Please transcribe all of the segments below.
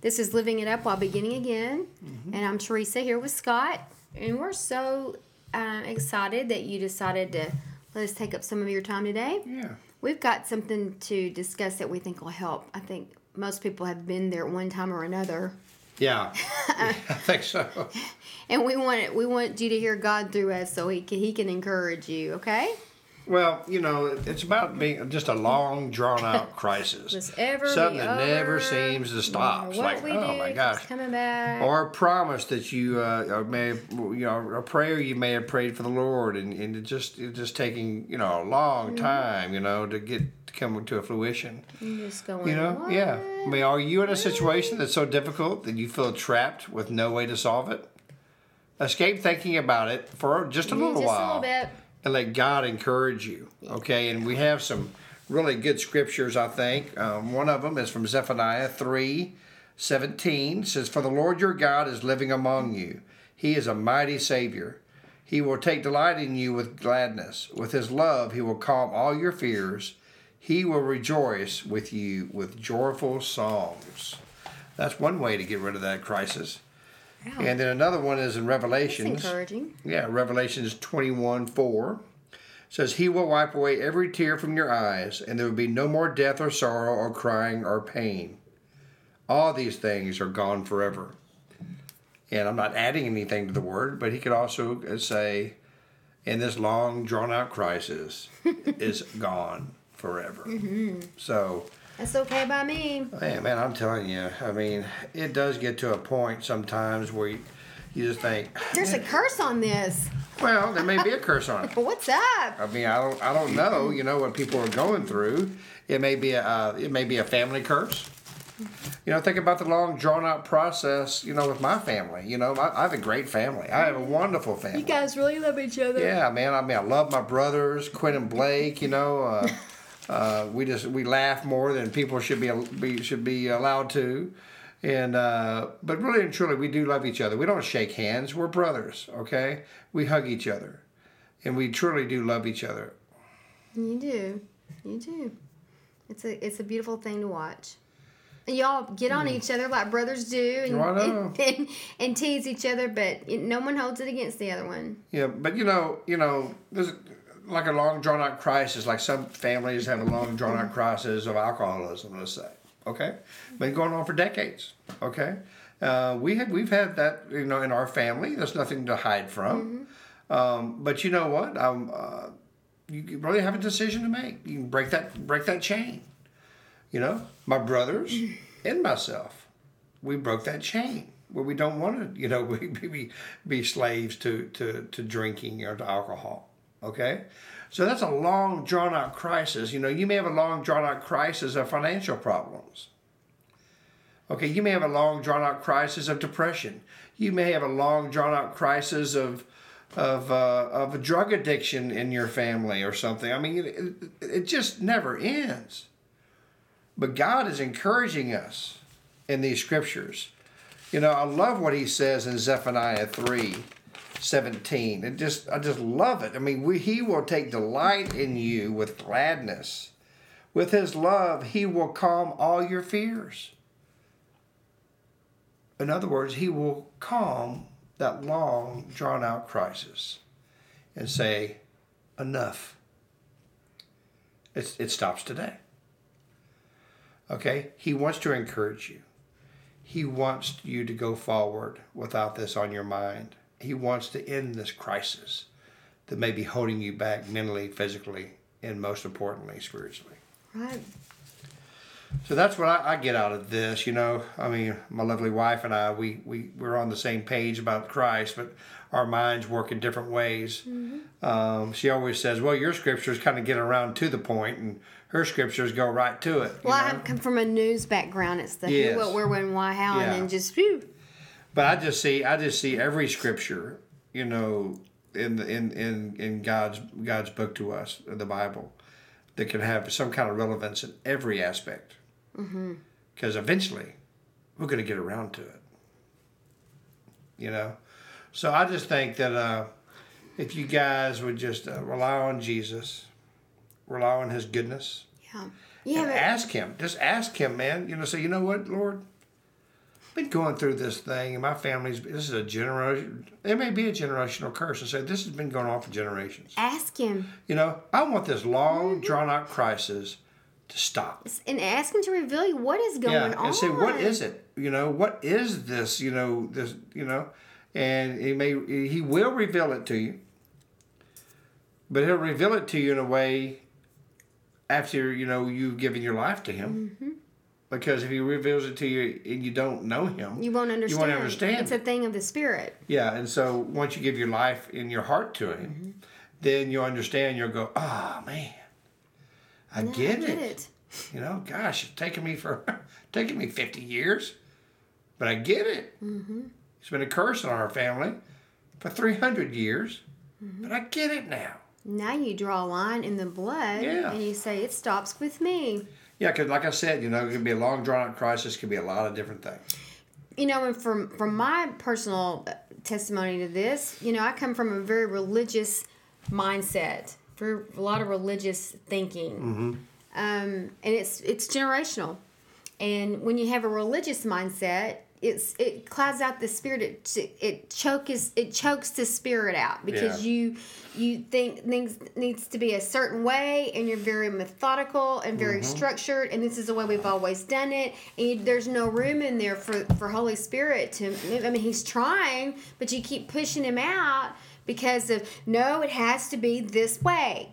This is Living It Up While Beginning Again. Mm-hmm. And I'm Teresa here with Scott. And we're so uh, excited that you decided to let us take up some of your time today. Yeah. We've got something to discuss that we think will help. I think most people have been there at one time or another. Yeah, I think so. And we want it, we want you to hear God through us, so He can, He can encourage you. Okay. Well, you know, it's about being just a long, drawn out crisis. Something that never seems to stop. It's like, oh my gosh, coming back. Or a promise that you uh, may, have, you know, a prayer you may have prayed for the Lord, and, and it just it's just taking you know a long mm-hmm. time, you know, to get to come to a fruition. You're just going, you know, what? yeah. I mean, are you in a situation that's so difficult that you feel trapped with no way to solve it? Escape thinking about it for just a little just while. A little bit and let God encourage you. Okay, and we have some really good scriptures, I think. Um, one of them is from Zephaniah 3 17. Says, For the Lord your God is living among you, He is a mighty Savior. He will take delight in you with gladness. With His love, He will calm all your fears. He will rejoice with you with joyful songs. That's one way to get rid of that crisis. And then another one is in Revelations. That's encouraging. Yeah, Revelations 21 4 says, He will wipe away every tear from your eyes, and there will be no more death or sorrow or crying or pain. All these things are gone forever. And I'm not adding anything to the word, but he could also say, in this long, drawn out crisis, is gone forever. Mm-hmm. So, that's okay by me. Man, man, I'm telling you. I mean, it does get to a point sometimes where you, you just think there's a curse on this. Well, there may be a curse on it. But what's up? I mean, I don't, I don't know. You know what people are going through. It may be a, uh, it may be a family curse. You know, think about the long, drawn out process. You know, with my family. You know, I, I have a great family. I have a wonderful family. You guys really love each other. Yeah, man. I mean, I love my brothers, Quinn and Blake. You know. Uh, Uh, we just we laugh more than people should be, be should be allowed to, and uh, but really and truly we do love each other. We don't shake hands. We're brothers. Okay, we hug each other, and we truly do love each other. You do, you do. It's a it's a beautiful thing to watch. Y'all get on mm. each other like brothers do, and, and, and, and, tease each other, but no one holds it against the other one. Yeah, but you know, you know, there's like a long drawn out crisis, like some families have a long drawn out crisis of alcoholism, let's say. Okay, been going on for decades. Okay, uh, we have we've had that you know in our family. There's nothing to hide from. Mm-hmm. Um, but you know what? Um, uh, you really have a decision to make. You can break that break that chain. You know, my brothers and myself, we broke that chain where we don't want to, you know, be, be, be slaves to, to, to drinking or to alcohol. Okay? So that's a long, drawn out crisis. You know, you may have a long, drawn out crisis of financial problems. Okay, you may have a long, drawn out crisis of depression. You may have a long, drawn out crisis of of uh, of a drug addiction in your family or something. I mean, it, it just never ends. But God is encouraging us in these scriptures. You know, I love what He says in Zephaniah three 17. It just I just love it. I mean, we, he will take delight in you with gladness. With his love, he will calm all your fears. In other words, he will calm that long, drawn out crisis and say, enough. It's, it stops today. Okay? He wants to encourage you. He wants you to go forward without this on your mind. He wants to end this crisis that may be holding you back mentally, physically, and most importantly, spiritually. Right. So that's what I, I get out of this, you know. I mean, my lovely wife and I, we, we, we're on the same page about Christ, but our minds work in different ways. Mm-hmm. Um, she always says, well, your scriptures kind of get around to the point, and her scriptures go right to it. Well, I know? have come from a news background. It's the Yes. who, what, where, when, why, how, Yeah. and then just whew. But I just see, I just see every scripture, you know, in the, in, in, in God's God's book to us, the Bible, that can have some kind of relevance in every aspect. Because eventually, we're going to get around to it. You know, so I just think that uh, if you guys would just uh, rely on Jesus, rely on His goodness, Yeah. You and ask Him. Just ask Him, man. You know, say, you know what, Lord, been going through this thing, and my family's. This is a generation. It may be a generational curse, and say this has been going on for generations. ask him You know, I want this long, drawn out crisis to stop. and ask him to reveal you what is going Yeah, on. and say, what is it? You know, what is this? You know, this. You know, and he may, he will reveal it to you, but he'll reveal it to you in a way after you know you've given your life to him. Mm-hmm. Because if he reveals it to you and you don't know him, You won't understand. You won't understand It's a thing of the spirit. yeah, and so once you give your life and your heart to him, Mm-hmm. then you'll understand. You'll go, oh man, I Yeah, get, I it. get it. You know, gosh, it's taken me for taken me fifty years, but I get it. Mm-hmm. It's been a curse on our family for three hundred years, Mm-hmm. but I get it now. Now you draw a line in the blood Yeah. and you say it stops with me. Yeah, because like I said, you know, it could be a long drawn out crisis. Could be a lot of different things. you know, and from from my personal testimony to this, you know, I come from a very religious mindset, for a lot of religious thinking, um, and it's it's generational. And when you have a religious mindset, it's it clouds out the spirit. It it chokes it chokes the spirit out because Yeah. you you think things needs to be a certain way, and you're very methodical and very mm-hmm. structured, and this is the way we've always done it. And you, there's no room in there for for Holy Spirit to. I mean, He's trying, but you keep pushing Him out because of no, it has to be this way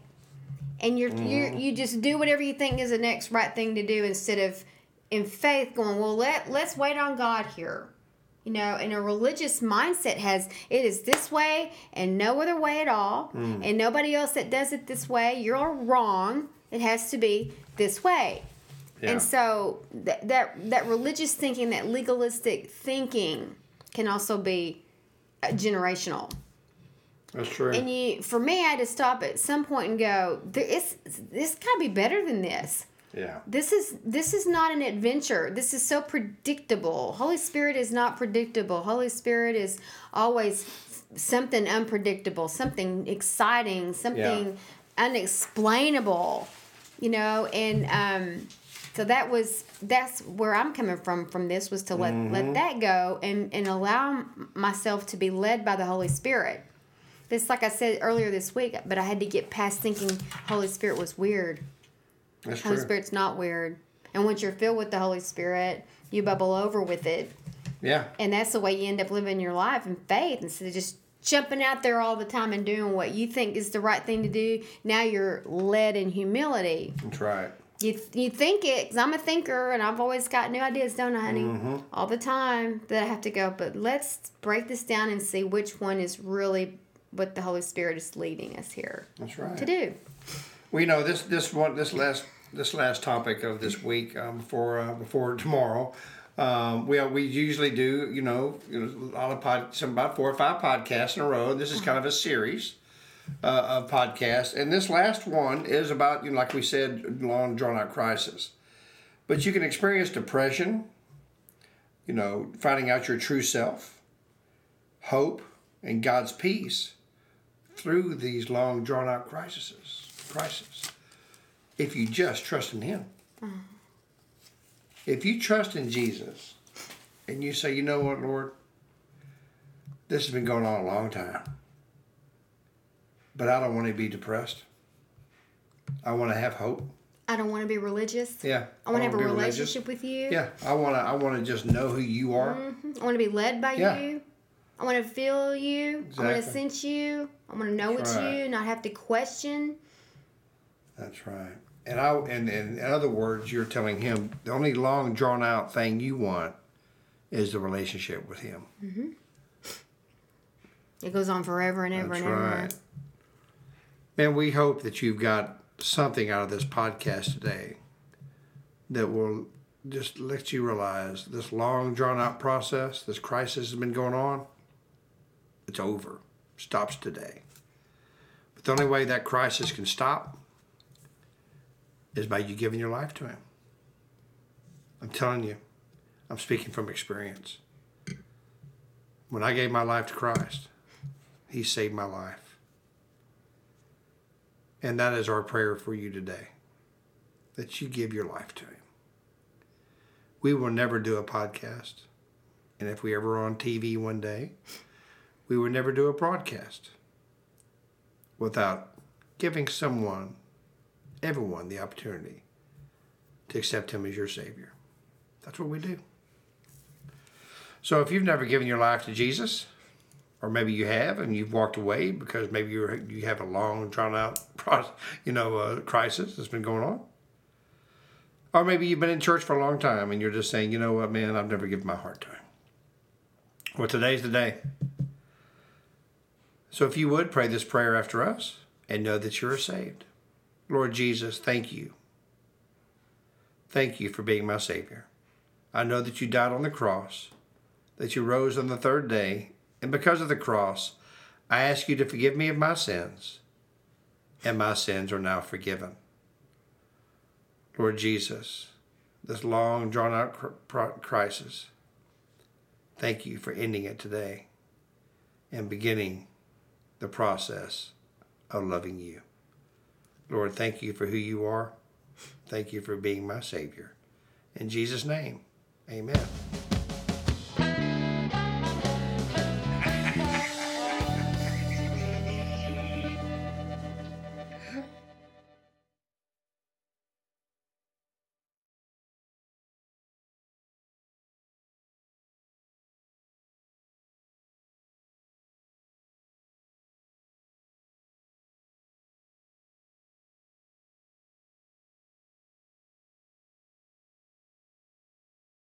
and you're you mm-hmm. you just do whatever you think is the next right thing to do instead of in faith going well let let's wait on God here you know and a religious mindset has it is this way and no other way at all and nobody else that does it this way you're wrong it has to be this way Yeah. and so that, that that religious thinking that legalistic thinking can also be uh, generational That's true. and you, for me, I had to stop at some point and go, there is, this got to be better than this. Yeah. This is this is not an adventure. This is so predictable. Holy Spirit is not predictable. Holy Spirit is always something unpredictable, something exciting, something unexplainable. You know, and um, so that was that's where I'm coming from. From this was to let let that go and and allow myself to be led by the Holy Spirit. It's like I said earlier this week, but I had to get past thinking Holy Spirit was weird. That's Holy true. Spirit's not weird. And once you're filled with the Holy Spirit, you bubble over with it. Yeah. And that's the way you end up living your life in faith instead of just jumping out there all the time and doing what you think is the right thing to do. Now you're led in humility. That's right. You, you think it, because I'm a thinker and I've always got new ideas, don't I, honey? Mm-hmm. All the time that I have to go. But let's break this down and see which one is really what the Holy Spirit is leading us here That's right. to do. Well, you know this this one this last this last topic of this week um, before uh, before tomorrow. Um, we we usually do you know, you know a lot of pod some about four or five podcasts in a row. This is kind of a series uh, of podcasts, and this last one is about you know like we said long drawn out crisis. But you can experience depression. You know, finding out your true self, hope, and God's peace through these long drawn out crises crises if you just trust in him if you trust in jesus and you say you know what lord this has been going on a long time but i don't want to be depressed i want to have hope I don't want to be religious. yeah I want to have a wanna religious. relationship with you. yeah i want to i want to just know who you are Mhm. I want to be led by Yeah. you. I want to feel you. I want to sense you. I want to know That's it's right. you, not have to question. That's right. And I and, and in other words, you're telling him the only long drawn out thing you want is the relationship with him. Mm-hmm. It goes on forever and ever That's and ever. right. Man, we hope that you've got something out of this podcast today that will just let you realize this long drawn out process, this crisis has been going on. It's over. Stops today. But the only way that crisis can stop is by you giving your life to him. I'm telling you, I'm speaking from experience. When I gave my life to Christ, he saved my life. And that is our prayer for you today that you give your life to Him. We will never do a podcast. And if we ever on TV one day, we will never do a broadcast without giving someone, everyone, the opportunity to accept Him as your Savior. That's what we do. So if you've never given your life to Jesus, or maybe you have and you've walked away because maybe you you have a long drawn out you know uh, crisis that's been going on or maybe you've been in church for a long time and you're just saying you know what man i've never given my heart to him well today's the day so if you would pray this prayer after us and know that you're saved lord jesus thank you thank you for being my savior i know that you died on the cross that you rose on the third day and because of the cross, I ask you to forgive me of my sins, and my sins are now forgiven. Lord Jesus, this long drawn out crisis, thank you for ending it today and beginning the process of loving you. Lord, thank you for who you are. Thank you for being my Savior. In Jesus' name, amen.